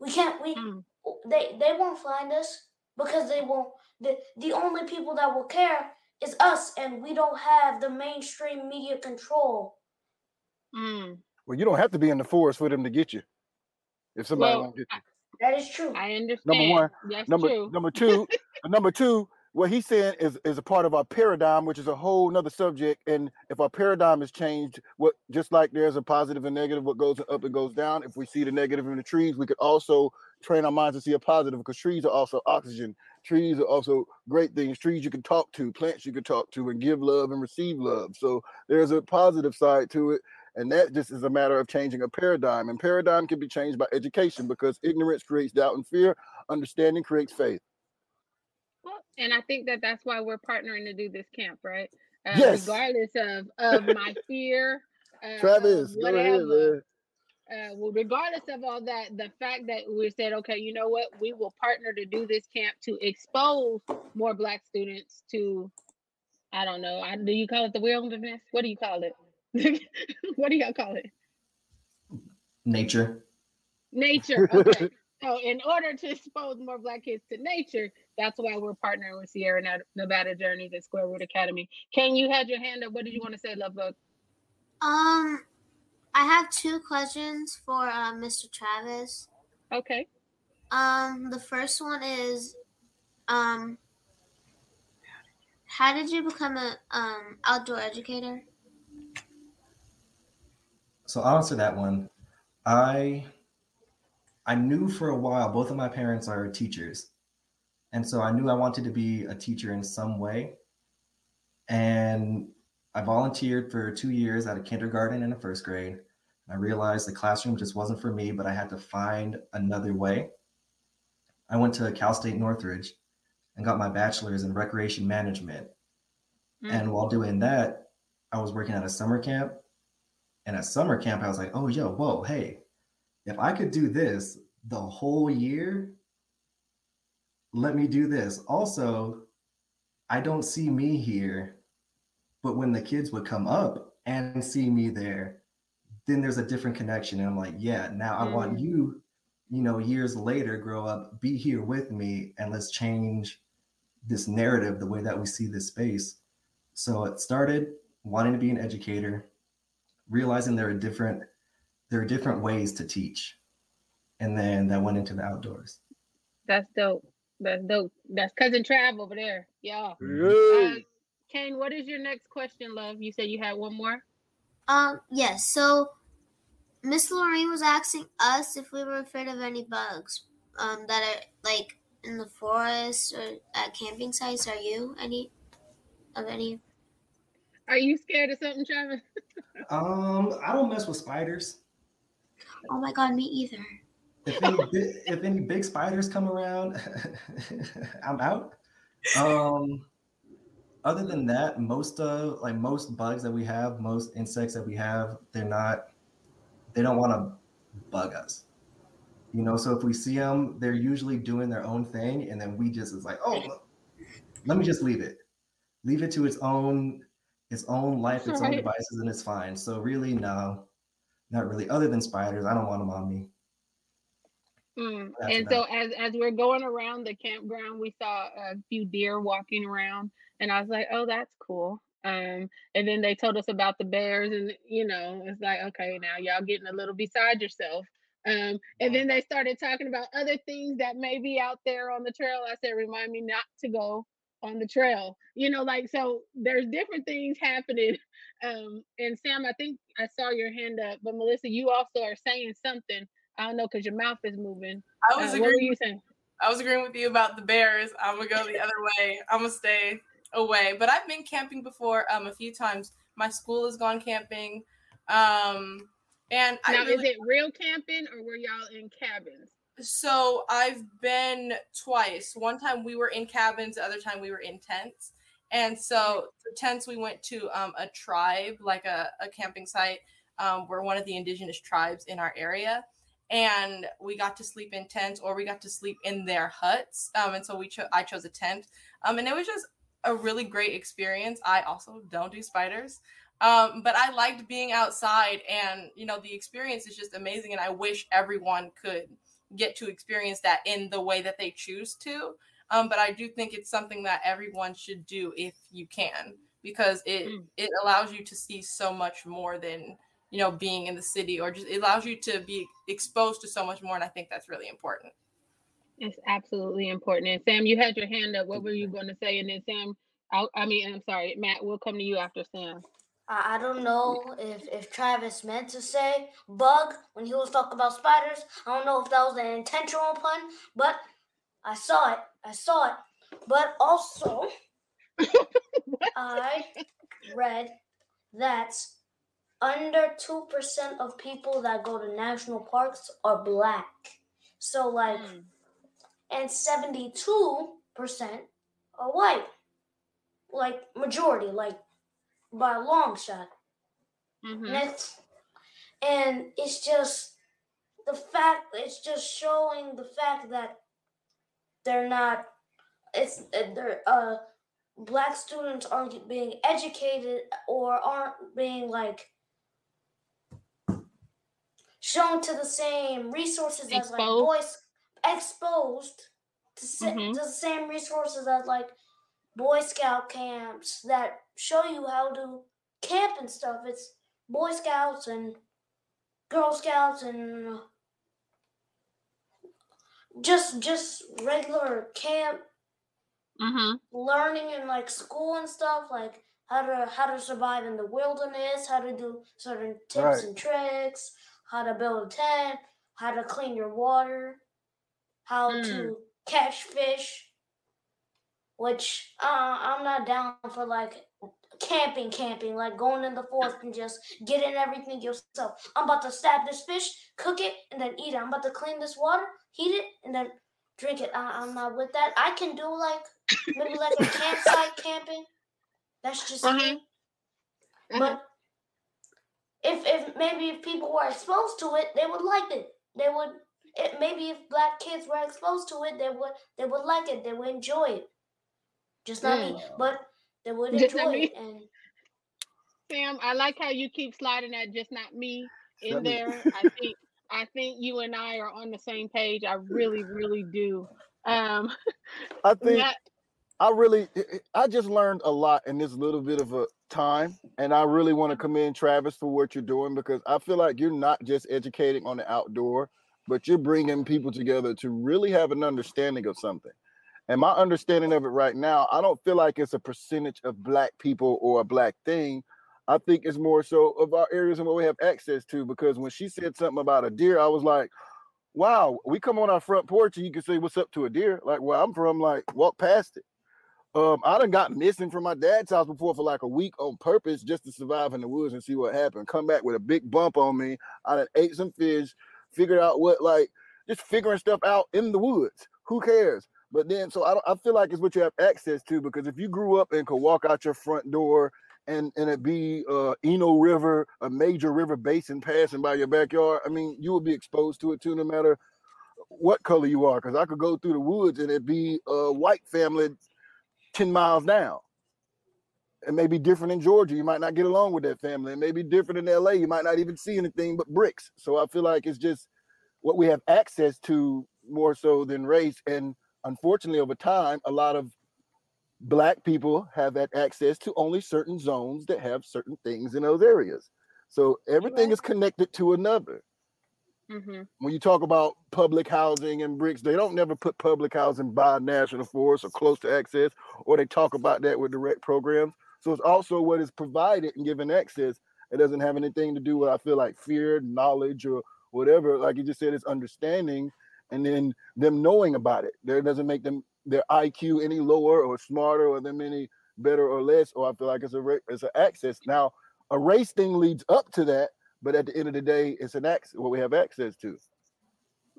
We can't we hmm. they they won't find us because they won't the, the only people that will care is us and we don't have the mainstream media control. Hmm. Well, you don't have to be in the forest for them to get you. If somebody Well, won't get you. that is true I understand. Number one. That's number true. number two. uh, number two. What he's saying is is a part of our paradigm, which is a whole nother subject. And if our paradigm is changed, what just like there's a positive and negative, what goes up and goes down. If we see the negative in the trees, we could also train our minds to see a positive because trees are also oxygen. Trees are also great things. Trees you can talk to, plants you can talk to, and give love and receive love. So there's a positive side to it. And that just is a matter of changing a paradigm. And paradigm can be changed by education because ignorance creates doubt and fear, understanding creates faith. Well, and I think that that's why we're partnering to do this camp, right? Uh, Yes. Regardless of of my fear, uh, Travis, go ahead, whatever. man. Uh, well, regardless of all that, the fact that we said, okay, you know what, we will partner to do this camp to expose more Black students to, I don't know, I, do you call it the wilderness? What do you call it? what do y'all call it? nature. Nature. Okay. so, in order to expose more Black kids to nature, that's why we're partnering with Sierra Nevada Journeys at Square Root Academy. Can you had your hand up? What did you want to say, Love Bug? Um, I have two questions for uh, Mr. Travis. Okay. Um, the first one is, um, how did you become a um outdoor educator? So I'll answer that one. I I knew for a while both of my parents are teachers. And so I knew I wanted to be a teacher in some way. And I volunteered for two years at a kindergarten and a first grade. I realized the classroom just wasn't for me, but I had to find another way. I went to Cal State Northridge and got my bachelor's in recreation management. Hmm. And while doing that, I was working at a summer camp. And at summer camp, I was like, oh, yo, whoa, hey, if I could do this the whole year, let me do this. Also, I don't see me here, but when the kids would come up and see me there, then there's a different connection. And I'm like, yeah, now I want Mm. you, you know, years later, grow up, be here with me, and let's change this narrative, the way that we see this space. So it started wanting to be an educator, realizing there are different there are different ways to teach. And then that went into the outdoors. That's dope. That's dope. That's cousin Trav over there. Yeah. Yeah. Uh, Kane, what is your next question, love? You said you had one more. Um, yes. So Miss Lorraine was asking us if we were afraid of any bugs. Um, that are like in the forest or at camping sites. Are you any of any? Are you scared of something, Travis? Um, I don't mess with spiders. Oh my god, me either. If any, if any big spiders come around, I'm out. Um, other than that, most of like most bugs that we have, most insects that we have, they're not, they don't want to bug us. You know, so if we see them, they're usually doing their own thing, and then we just is like, oh, let me just leave it, leave it to its own, its own life, its own devices, and it's fine. So really, no, not really. Other than spiders, I don't want them on me. Mm. And so as as we're going around the campground, we saw a few deer walking around, and I was like, "Oh, that's cool." Um, and then they told us about the bears, and you know, it's like, okay, now y'all getting a little beside yourself. Um, and then they started talking about other things that may be out there on the trail. I said, remind me not to go on the trail. You know, like so there's different things happening. Um, and Sam, I think I saw your hand up, but Melissa, you also are saying something. I don't know because your mouth is moving. I was Uh, what were agreeing. you saying? I was agreeing with you about the bears. I'm gonna go the other way. I'm gonna stay away. But I've been camping before um a few times. My school has gone camping. Um and I Now, is it real camping or were y'all in cabins? So I've been twice. One time we were in cabins, the other time we were in tents. And so the tents, we went to um, a tribe, like a, a camping site. Um, we're one of the indigenous tribes in our area. And we got to sleep in tents or we got to sleep in their huts. Um, and so we cho- I chose a tent. Um, and it was just a really great experience. I also don't do spiders. Um, but I liked being outside and you know the experience is just amazing and I wish everyone could get to experience that in the way that they choose to. Um, but I do think it's something that everyone should do if you can, because it it allows you to see so much more than you know being in the city, or just it allows you to be exposed to so much more, and I think that's really important. It's absolutely important. And Sam, you had your hand up. What were you going to say? And then Sam, I, I mean, I'm sorry, Matt. We'll come to you after Sam. I, don't know if, if Travis meant to say bug when he was talking about spiders. I don't know if that was an intentional pun, but I saw it. I saw it. But also, I read that under 2% of people that go to national parks are black. So, like, hmm. and 72% are white. Like, majority, like, by a long shot. Mm-hmm. And it's, and it's just the fact, it's just showing the fact that they're not, it's, uh, they're, uh, black students aren't being educated or aren't being like shown to the same resources as like Exposed. boys exposed to, Mhm. to the same resources as like boy scout camps that show you how to camp and stuff it's boy scouts and girl scouts and just just regular camp Mm-hmm. learning in like school and stuff, like how to how to survive in the wilderness, how to do certain tips Right. and tricks, how to build a tent, how to clean your water, how Mm. to catch fish. Which uh, I'm not down for like camping, camping, like going in the forest and just getting everything yourself. I'm about to stab this fish, cook it, and then eat it. I'm about to clean this water, heat it, and then drink it. I, I'm not with that. I can do like maybe like a campsite camping. That's just me. But if if maybe if people were exposed to it, they would like it. They would. It, maybe if black kids were exposed to it, they would they would like it. They would enjoy it. Just not me, Mm. but they would Just not enjoy me. it. And Sam, I like how you keep sliding that just not me in Let me- there. I think I think you and I are on the same page. I really, really do. Um I think Matt- I really I- I I just learned a lot in this little bit of a time, and I really want to commend Travis for what you're doing because I feel like you're not just educating on the outdoor, but you're bringing people together to really have an understanding of something. And my understanding of it right now, I don't feel like it's a percentage of black people or a black thing. I think it's more so of our areas and what we have access to. Because when she said something about a deer, I was like, wow, we come on our front porch and you can say what's up to a deer. Like where I'm from, like walk past it. Um, I done got missing from my dad's house before for like a week on purpose just to survive in the woods and see what happened. Come back with a big bump on me. I done ate some fish, figured out what like just figuring stuff out in the woods. Who cares? But then so I I feel like it's what you have access to because if you grew up and could walk out your front door and and it be uh Eno River, a major river basin passing by your backyard, I mean you will be exposed to it too no matter what color you are. Cause I could go through the woods and it be a white family 10 miles down. It may be different in Georgia. You might not get along with that family. It may be different in LA. You might not even see anything but bricks. So I feel like it's just what we have access to more so than race. And unfortunately, over time, a lot of black people have that access to only certain zones that have certain things in those areas. So everything is connected to another hmm when you talk about public housing and bricks, they don't never put public housing by national forest or close to access, or they talk about that with direct programs. So it's also what is provided and given access. It doesn't have anything to do with I feel like fear, knowledge, or whatever. Like you just said, it's understanding and then them knowing about it. There doesn't make them their IQ any lower or smarter or them any better or less. Or I feel like it's a it's an access. Now a race thing leads up to that, but at the end of the day, it's an access what we have access to.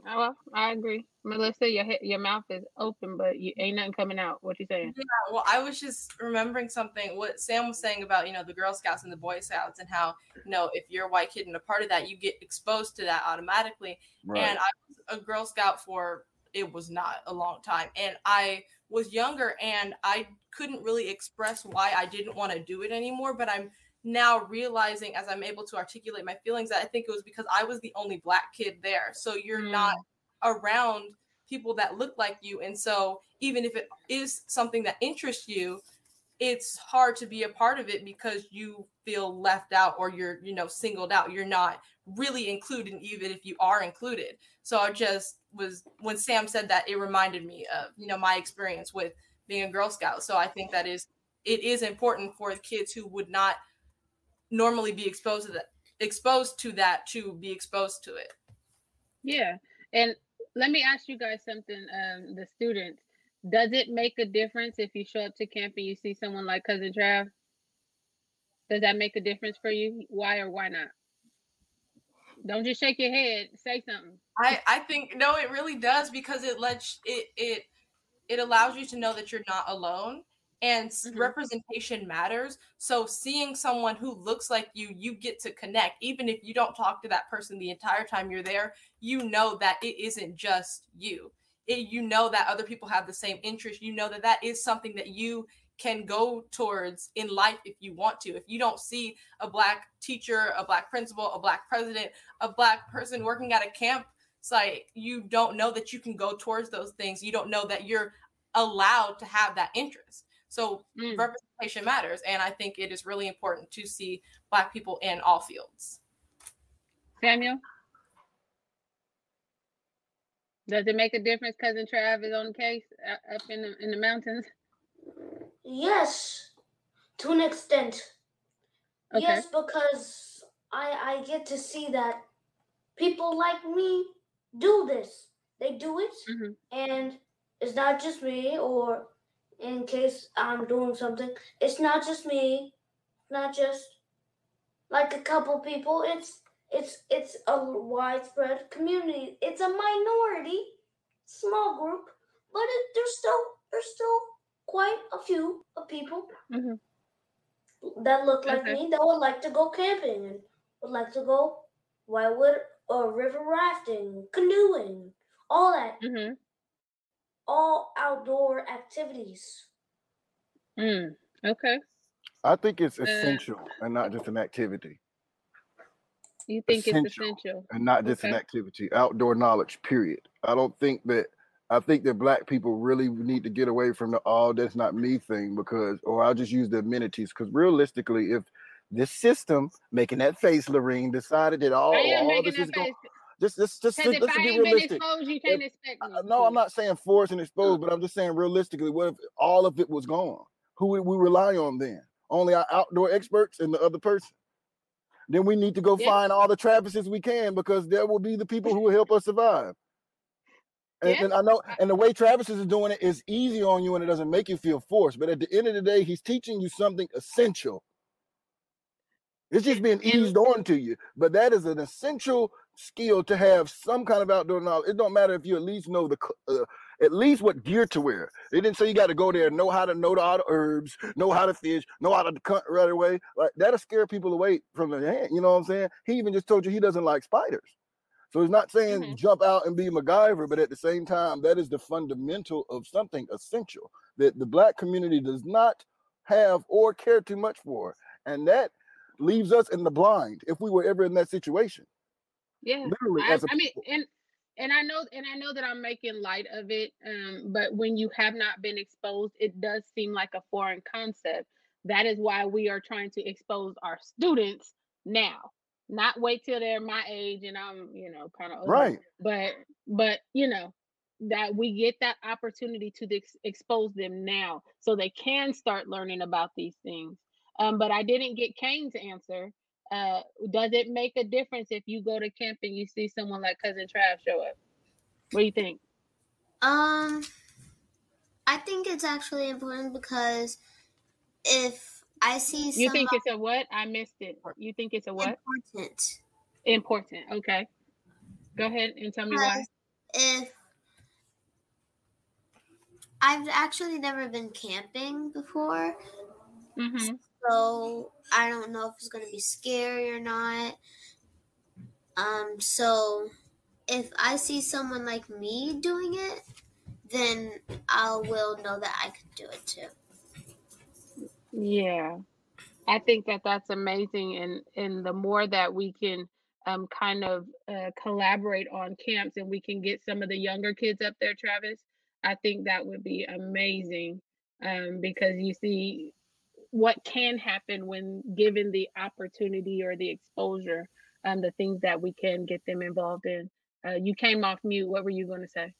Oh, well, I agree. Melissa, your he- your mouth is open, but you ain't nothing coming out. What you saying? Yeah, well, I was just remembering something what Sam was saying about you know the Girl Scouts and the Boy Scouts and how you know if you're a white kid and a part of that, you get exposed to that automatically. Right. And I was a Girl Scout for it was not a long time, and I was younger and I couldn't really express why I didn't want to do it anymore. But I'm now realizing as I'm able to articulate my feelings that I think it was because I was the only black kid there. So you're not mm. Around people that look like you. And so even if it is something that interests you, it's hard to be a part of it because you feel left out or you're, you know, singled out. You're not really included, even if you are included. So I just was when Sam said that, it reminded me of, you know, my experience with being a Girl Scout. So I think that is it is important for kids who would not normally be exposed to that exposed to that to be exposed to it. Yeah. And let me ask you guys something, um, the students. Does it make a difference if you show up to camp and you see someone like cousin Trav? Does that make a difference for you? Why or why not? Don't just shake your head. Say something. I I think no, it really does because it lets it it it allows you to know that you're not alone and s- representation matters. So seeing someone who looks like you, you get to connect even if you don't talk to that person the entire time you're there. You know that it isn't just you. It, you know that other people have the same interest. You know that that is something that you can go towards in life if you want to. If you don't see a black teacher, a black principal, a black president, a black person working at a camp site, you don't know that you can go towards those things. You don't know that you're allowed to have that interest. So mm. representation matters. And I think it is really important to see black people in all fields. Samuel? Does it make a difference cousin Trav is on the case uh, up in the in the mountains? Yes, to an extent. Okay. Yes, because I I get to see that people like me do this. They do it, Mm-hmm. and it's not just me. Or in case I'm doing something, it's not just me. not just like a couple people. It's it's it's a widespread community. It's a minority, small group, but it, there's still there's still quite a few of people that look like Okay. me that would like to go camping and would like to go whitewood or river rafting, canoeing, all that, Mm-hmm. all outdoor activities. Mm. Okay. I think it's Uh, essential and not just an activity. You think Essential. it's essential? and not just an activity, outdoor knowledge, period. I don't think that I think that black people really need to get away from the all that's not me thing because or I'll just use the amenities because realistically, if this system making that face, Lorene, decided that oh, all, all this is going just just just Because let's if I be realistic. exposed, you can't expect me. No, I'm not saying forced and exposed, but I'm just saying realistically, what if all of it was gone? Who would we rely on then? Only our outdoor experts and the other person. Then we need to go Yeah. find all the Travises we can because there will be the people who will help us survive. And, Yeah. and I know, and the way Travis is doing it is easy on you and it doesn't make you feel forced. But at the end of the day, he's teaching you something essential. It's just being eased on to you, but that is an essential skill to have some kind of outdoor knowledge. It don't matter if you at least know the uh, at least what gear to wear. They didn't say you got to go there and know how to know the herbs, know how to fish, know how to cut right away. Like that'll scare people away from the hand. You know what I'm saying? He even just told you he doesn't like spiders. So he's not saying mm-hmm. jump out and be MacGyver, but at the same time, that is the fundamental of something essential that the black community does not have or care too much for. And that leaves us in the blind if we were ever in that situation. Yeah. Literally, I, I mean, and and I know and I know that I'm making light of it. Um, but when you have not been exposed, it does seem like a foreign concept. That is why we are trying to expose our students now, not wait till they're my age and I'm, you know, kind of Right. But but you know that we get that opportunity to ex- expose them now, so they can start learning about these things. Um, but I didn't get Kane's answer. Uh, does it make a difference if you go to camp and you see someone like cousin Trav show up? What do you think? Um, I think it's actually important because if I see You think it's a what? I missed it. You think it's a what? important, Important. Okay. Go ahead and tell me why. if I've actually never been camping before, Mm-hmm. So I don't know if it's gonna be scary or not. Um, so if I see someone like me doing it, then I will know that I could do it too. Yeah, I think that that's amazing, and and the more that we can um kind of uh, collaborate on camps, and we can get some of the younger kids up there, Travis, I think that would be amazing. Um, because you see what can happen when given the opportunity or the exposure, um, the things that we can get them involved in. Uh, you came off mute. What were you going to say?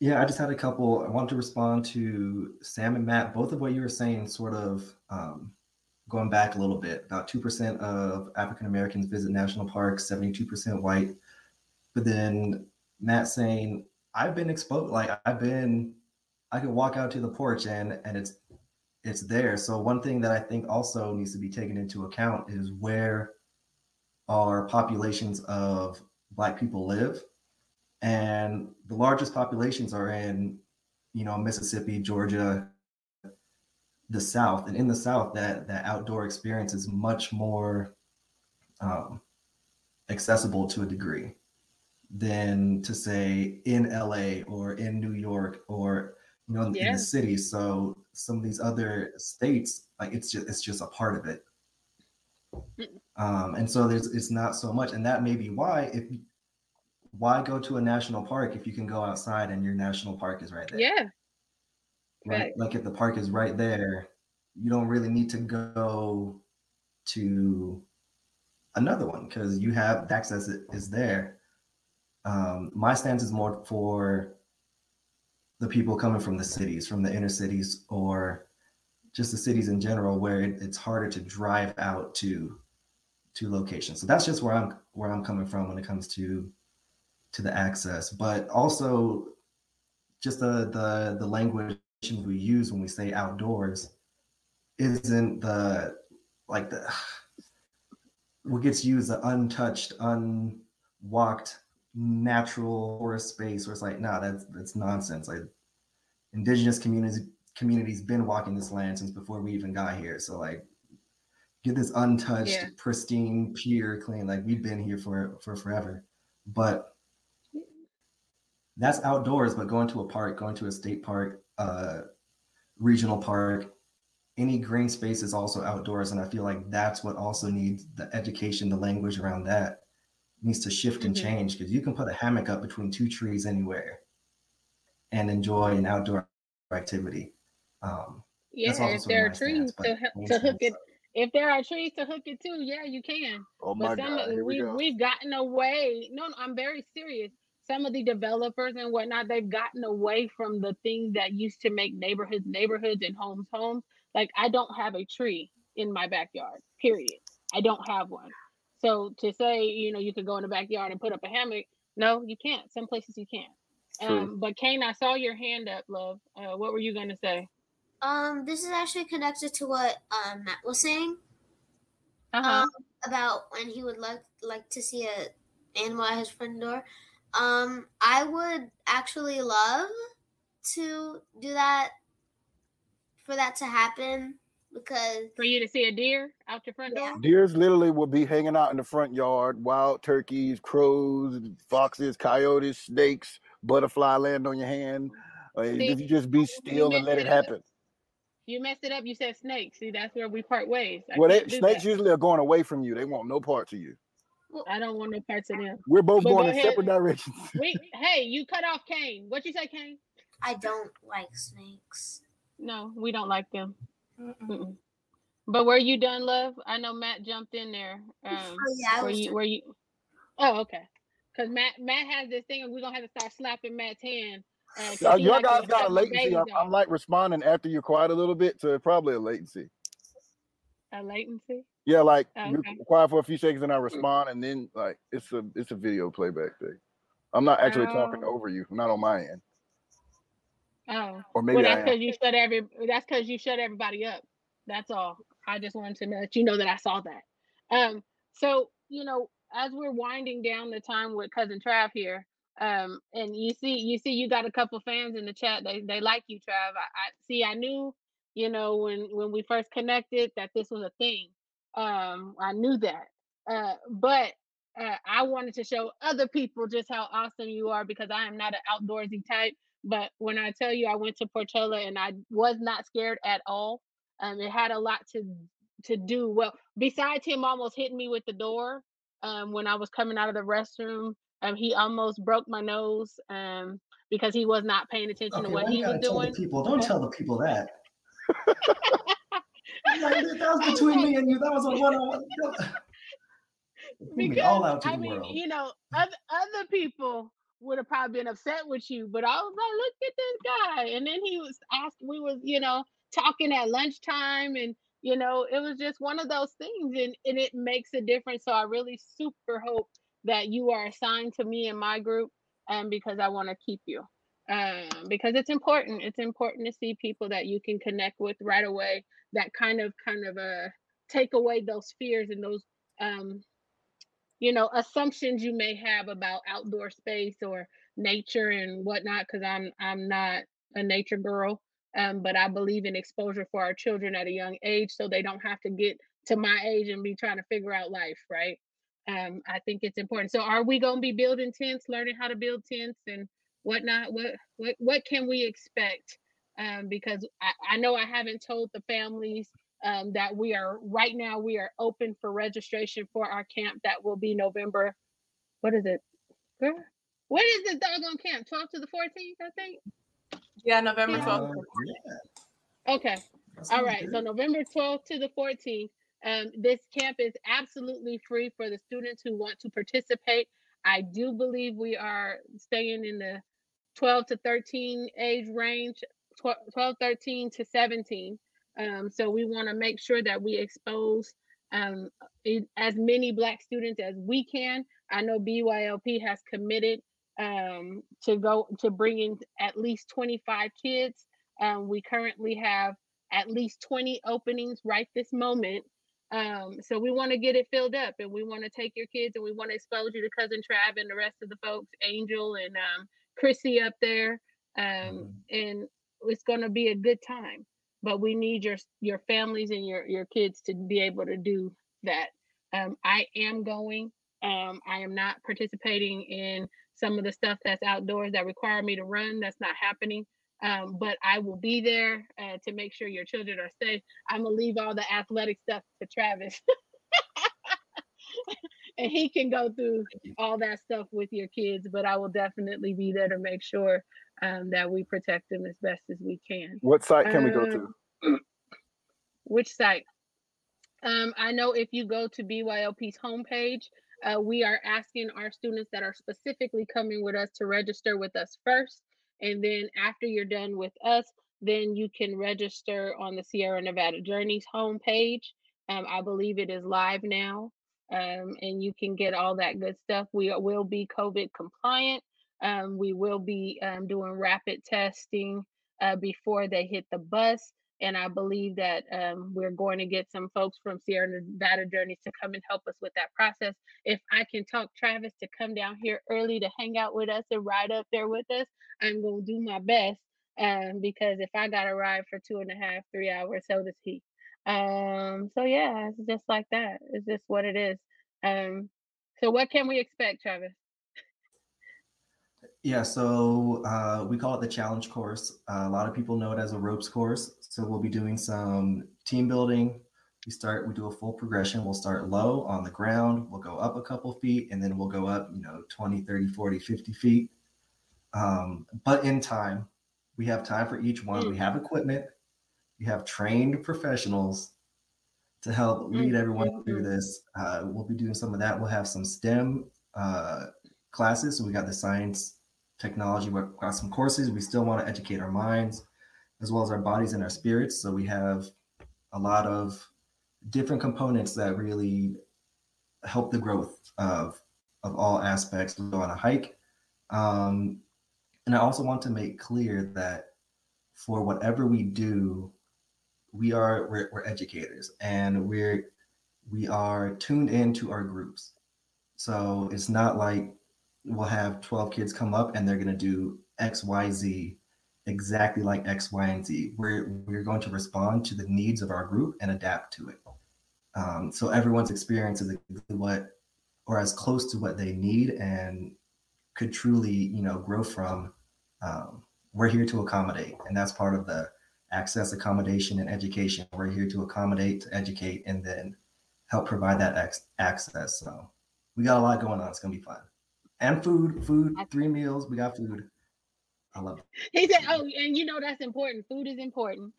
Yeah, I just had a couple. I wanted to respond to Sam and Matt. Both of what you were saying, sort of um, going back a little bit. About 2% of African Americans visit national parks, 72% white. But then Matt saying, I've been exposed, like I've been, I could walk out to the porch and and it's it's there. So one thing that I think also needs to be taken into account is where our populations of black people live. And the largest populations are in you know mississippi georgia the south. And in the south that that outdoor experience is much more um, accessible to a degree than to say in la or in new york or you know in, in the city. So some of these other states like it's just it's just a part of it um, and so there's it's not so much and that may be why if why go to a national park if you can go outside and your national park is right there Yeah. right Right. like if the park is right there you don't really need to go to another one because you have access is there um, my stance is more for the people coming from the cities from the inner cities or just the cities in general where it, it's harder to drive out to to locations. So that's just where i'm where i'm coming from when it comes to to the access. But also just the the the language we use when we say outdoors isn't the like the what gets used the untouched, unwalked natural forest space where it's like, nah, that's that's nonsense. Like indigenous communities communities been walking this land since before we even got here. So like get this untouched, Yeah. pristine, pure, clean. Like we've been here for for forever. But that's outdoors, but going to a park, going to a state park, uh regional park, any green space is also outdoors. And I feel like that's what also needs the education, the language around that needs to shift and Mhm. change because you can put a hammock up between two trees anywhere and enjoy an outdoor activity. Um, Yeah, if there are my trees stance, to, to hook sense. it, if there are trees to hook it to, yeah, you can. Oh but my some God, of- here we we go. we've gotten away. No, no, I'm very serious. Some of the developers and whatnot, they've gotten away from the things that used to make neighborhoods neighborhoods and homes homes. Like I don't have a tree in my backyard. Period. I don't have one. So to say, you know, you could go in the backyard and put up a hammock, no, you can't. Some places you can't. Um, but Kane, I saw your hand up, love. Uh, what were you gonna say? Um, this is actually connected to what um, Matt was saying Uh-huh. um, about when he would like like to see a animal at his front door. Um, I would actually love to do that for that to happen because for you to see a deer out your front door. Deers literally will be hanging out in the front yard. Wild turkeys, crows, foxes, coyotes, snakes, butterfly land on your hand. Uh, See, if you just be still and let it it up. happen. You messed it up. You said snakes. See, that's where we part ways. I Well, they, snakes that. usually are going away from you. They want no parts of you. I don't want no parts of them. We're both But going go in ahead. separate directions. We, hey, you cut off Kane. What you say, Kane? I don't like snakes. No, we don't like them. Mm-mm. But were you done, love? I know Matt jumped in there. Um, Oh, yeah, I were was you? Were you? Oh, okay. Because Matt, Matt has this thing, and we're gonna have to start slapping Matt's hand. Uh, 'cause he your guys got suck a latency. I'm. I'm like responding after you're quiet a little bit, so probably a latency. A latency. Yeah, like Oh, you're quiet for a few seconds and I respond, and then like it's a it's a video playback thing. I'm not actually talking Oh. over you. not on my end. Oh, Or maybe well, that's because you shut every. That's because you shut everybody up. That's all. I just wanted to let you know that I saw that. Um, so you know, as we're winding down the time with cousin Trav here, um, and you see, you see, you got a couple fans in the chat. They they like you, Trav. I, I see. I knew, you know, when when we first connected, that this was a thing. Um, I knew that. Uh, but uh, I wanted to show other people just how awesome you are because I am not an outdoorsy type. But when I tell you I went to Portola and I was not scared at all, um, it had a lot to to do. Well, besides him almost hitting me with the door um, when I was coming out of the restroom, um, he almost broke my nose um, because he was not paying attention Okay, to what he was doing. people? Don't tell the people that. Like, that was between me and you. That was a one-on-one. Me all out to I the mean, world. you know, other other people would have probably been upset with you, but I was like, look at this guy. And then he was asked, we was, you know, talking at lunchtime and you know, it was just one of those things and, and it makes a difference. So I really super hope that you are assigned to me and my group um because I want to keep you. Um, because it's important. It's important to see people that you can connect with right away that kind of kind of uh take away those fears and those um you know assumptions you may have about outdoor space or nature and whatnot because i'm i'm not a nature girl um, but i believe in exposure for our children at a young age so they don't have to get to my age and be trying to figure out life right? Um, i think it's important. So are we going to be building tents learning how to build tents and whatnot? What what, what can we expect? Um, because I, I know i haven't told the families um, that we are right now we are open for registration for our camp that will be november what is it? Girl what is this doggone camp? 12 to the 14th i think? Yeah, November 12th Yeah. 12th. okay all right so november 12th to the 14th um, this camp is absolutely free for the students who want to participate. I do believe we are staying in the 12 to 13 age range 12, 12 13 to 17 um, so we want to make sure that we expose um, it- as many Black students as we can. I know BYLP has committed um, to go to bringing at least 25 kids. Um, we currently have at least 20 openings right this moment. Um, so we want to get it filled up and we want to take your kids and we want to expose you to cousin Trav and the rest of the folks, Angel and um, Chrissy up there. Um, and it's going to be a good time, but we need your, your families and your, your kids to be able to do that. Um, I am going, um, I am not participating in some of the stuff that's outdoors that require me to run. That's not happening. Um, but I will be there uh, to make sure your children are safe. I'm gonna leave all the athletic stuff to Travis, and he can go through all that stuff with your kids. But I will definitely be there to make sure um, that we protect them as best as we can. What site can we go to? Um, Which site? Um, I know if you go to BYLP's homepage, uh, we are asking our students that are specifically coming with us to register with us first. And then after you're done with us, then you can register on the Sierra Nevada Journeys homepage. Um, I believe it is live now, um, and you can get all that good stuff. We will be COVID compliant. Um, we will be um, doing rapid testing uh, before they hit the bus. And I believe that um, we're going to get some folks from Sierra Nevada Journeys to come and help us with that process. If I can talk Travis to come down here early to hang out with us and ride up there with us, I'm going to do my best. Um, because if I got to ride for two and a half, three hours, so does he. Um, so yeah, it's just like that. It's just what it is. Um, so what can we expect, Travis? Yeah, so uh, we call it the challenge course. Uh, a lot of people know it as a ropes course. So we'll be doing some team building. We start, we do a full progression. We'll start low on the ground. We'll go up a couple feet and then we'll go up, you know, 20, 30, 40, 50 feet. Um, but in time, we have time for each one. We have equipment. We have trained professionals to help lead everyone through this. Uh, we'll be doing some of that. We'll have some STEM uh, classes. So we got the science, technology, we've got some courses. We still want to educate our minds as well as our bodies and our spirits. So we have a lot of different components that really help the growth of of all aspects. We go on a hike. Um, and I also want to make clear that for whatever we do, we are we're, we're educators and we're we are tuned into our groups. So it's not like we'll have 12 kids come up and they're going to do X, Y, Z exactly like X, Y, and Z. We're, we're going to respond to the needs of our group and adapt to it. Um, so everyone's experience is what, or as close to what they need and could truly, you know, grow from. Um, we're here to accommodate, and that's part of the access, accommodation, and education. We're here to accommodate, to educate, and then help provide that ex- access. So we got a lot going on. It's gonna be fun, and food, food, three meals. We got food. I love it. He said, "Oh, and you know that's important. Food is important.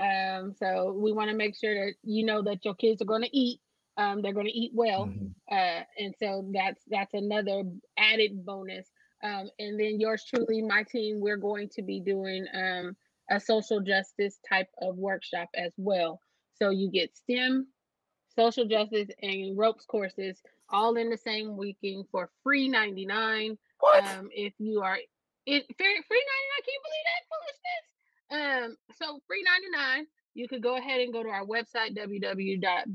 Um, so we want to make sure that you know that your kids are going to eat. Um, they're going to eat well, uh, and so that's that's another added bonus. Um, and then yours truly, my team, we're going to be doing um, a social justice type of workshop as well. So you get STEM, social justice, and ropes courses all in the same weekend for free ninety nine. Um, if you are it free free ninety nine, can you believe that foolishness? Um, so free ninety nine. You could go ahead and go to our website www.bylp.org.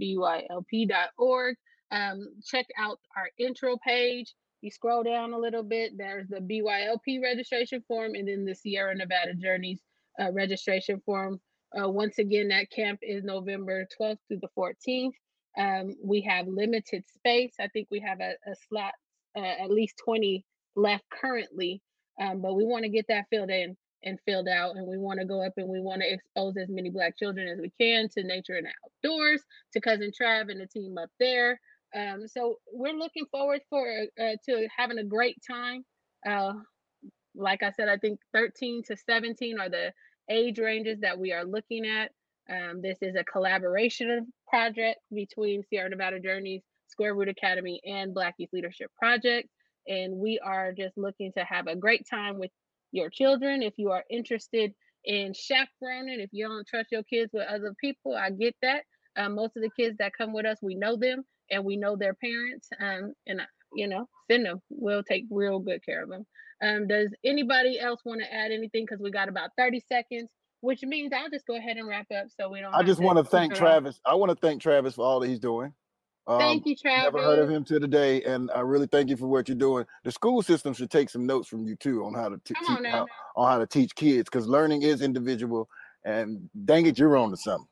Um, check out our intro page. You scroll down a little bit. There's the BYLP registration form, and then the Sierra Nevada Journeys uh, registration form. Uh, once again, that camp is November 12th through the 14th. Um, we have limited space. I think we have a, a slot, uh, at least 20 left currently, um, but we want to get that filled in and filled out. And we want to go up and we want to expose as many Black children as we can to nature and outdoors, to Cousin Trav and the team up there. Um, so we're looking forward for uh, to having a great time. Uh, like I said, I think 13 to 17 are the age ranges that we are looking at. Um, this is a collaboration project between Sierra Nevada Journeys, Square Root Academy, and Black Youth Leadership Project. And we are just looking to have a great time with your children. If you are interested in chaperoning, if you don't trust your kids with other people, I get that. Um, most of the kids that come with us, we know them and we know their parents. Um, and, you know, send them. We'll take real good care of them. Um, does anybody else want to add anything? Because we got about 30 seconds which means I'll just go ahead and wrap up so we don't. I just want to thank. Travis. I want to thank Travis for all that he's doing. Um, Thank you, Travis. Never heard of him till today, and I really thank you for what you're doing. The school system should take some notes from you too on how to on teach now. how, on how to teach kids because learning is individual. And dang it, you're on to something.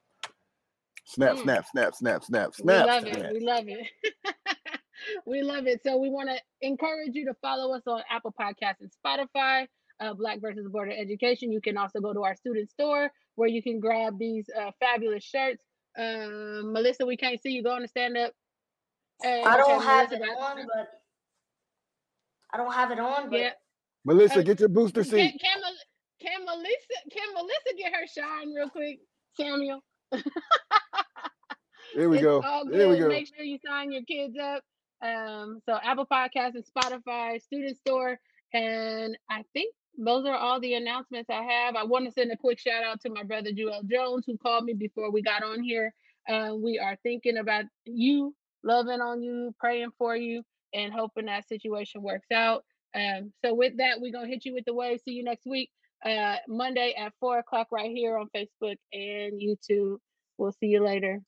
Snap, Mm. snap, snap, snap, snap, We snap. love snap. it. We love it. we love it. So we want to encourage you to follow us on Apple Podcasts and Spotify. Uh, Black versus Border Education. You can also go to our student store where you can grab these uh, fabulous shirts. Um, Melissa, we can't see you going to stand up. Hey, I don't okay, have Melissa it on, but I don't have it on, but Yeah. Melissa, Uh, get your booster seat. can, Mel- can Melissa can Melissa get her shine real quick, Samuel? There we it's go. There we go. Make sure you sign your kids up. Um, so Apple Podcasts and Spotify, Student Store, and I think those are all the announcements I have. I want to send a quick shout out to my brother Joel Jones who called me before we got on here. Uh, we are thinking about you, loving on you, praying for you, and hoping that situation works out. Um, so with that, we're gonna hit you with the wave. See you next week, uh, Monday at four o'clock, right here on Facebook and YouTube. We'll see you later.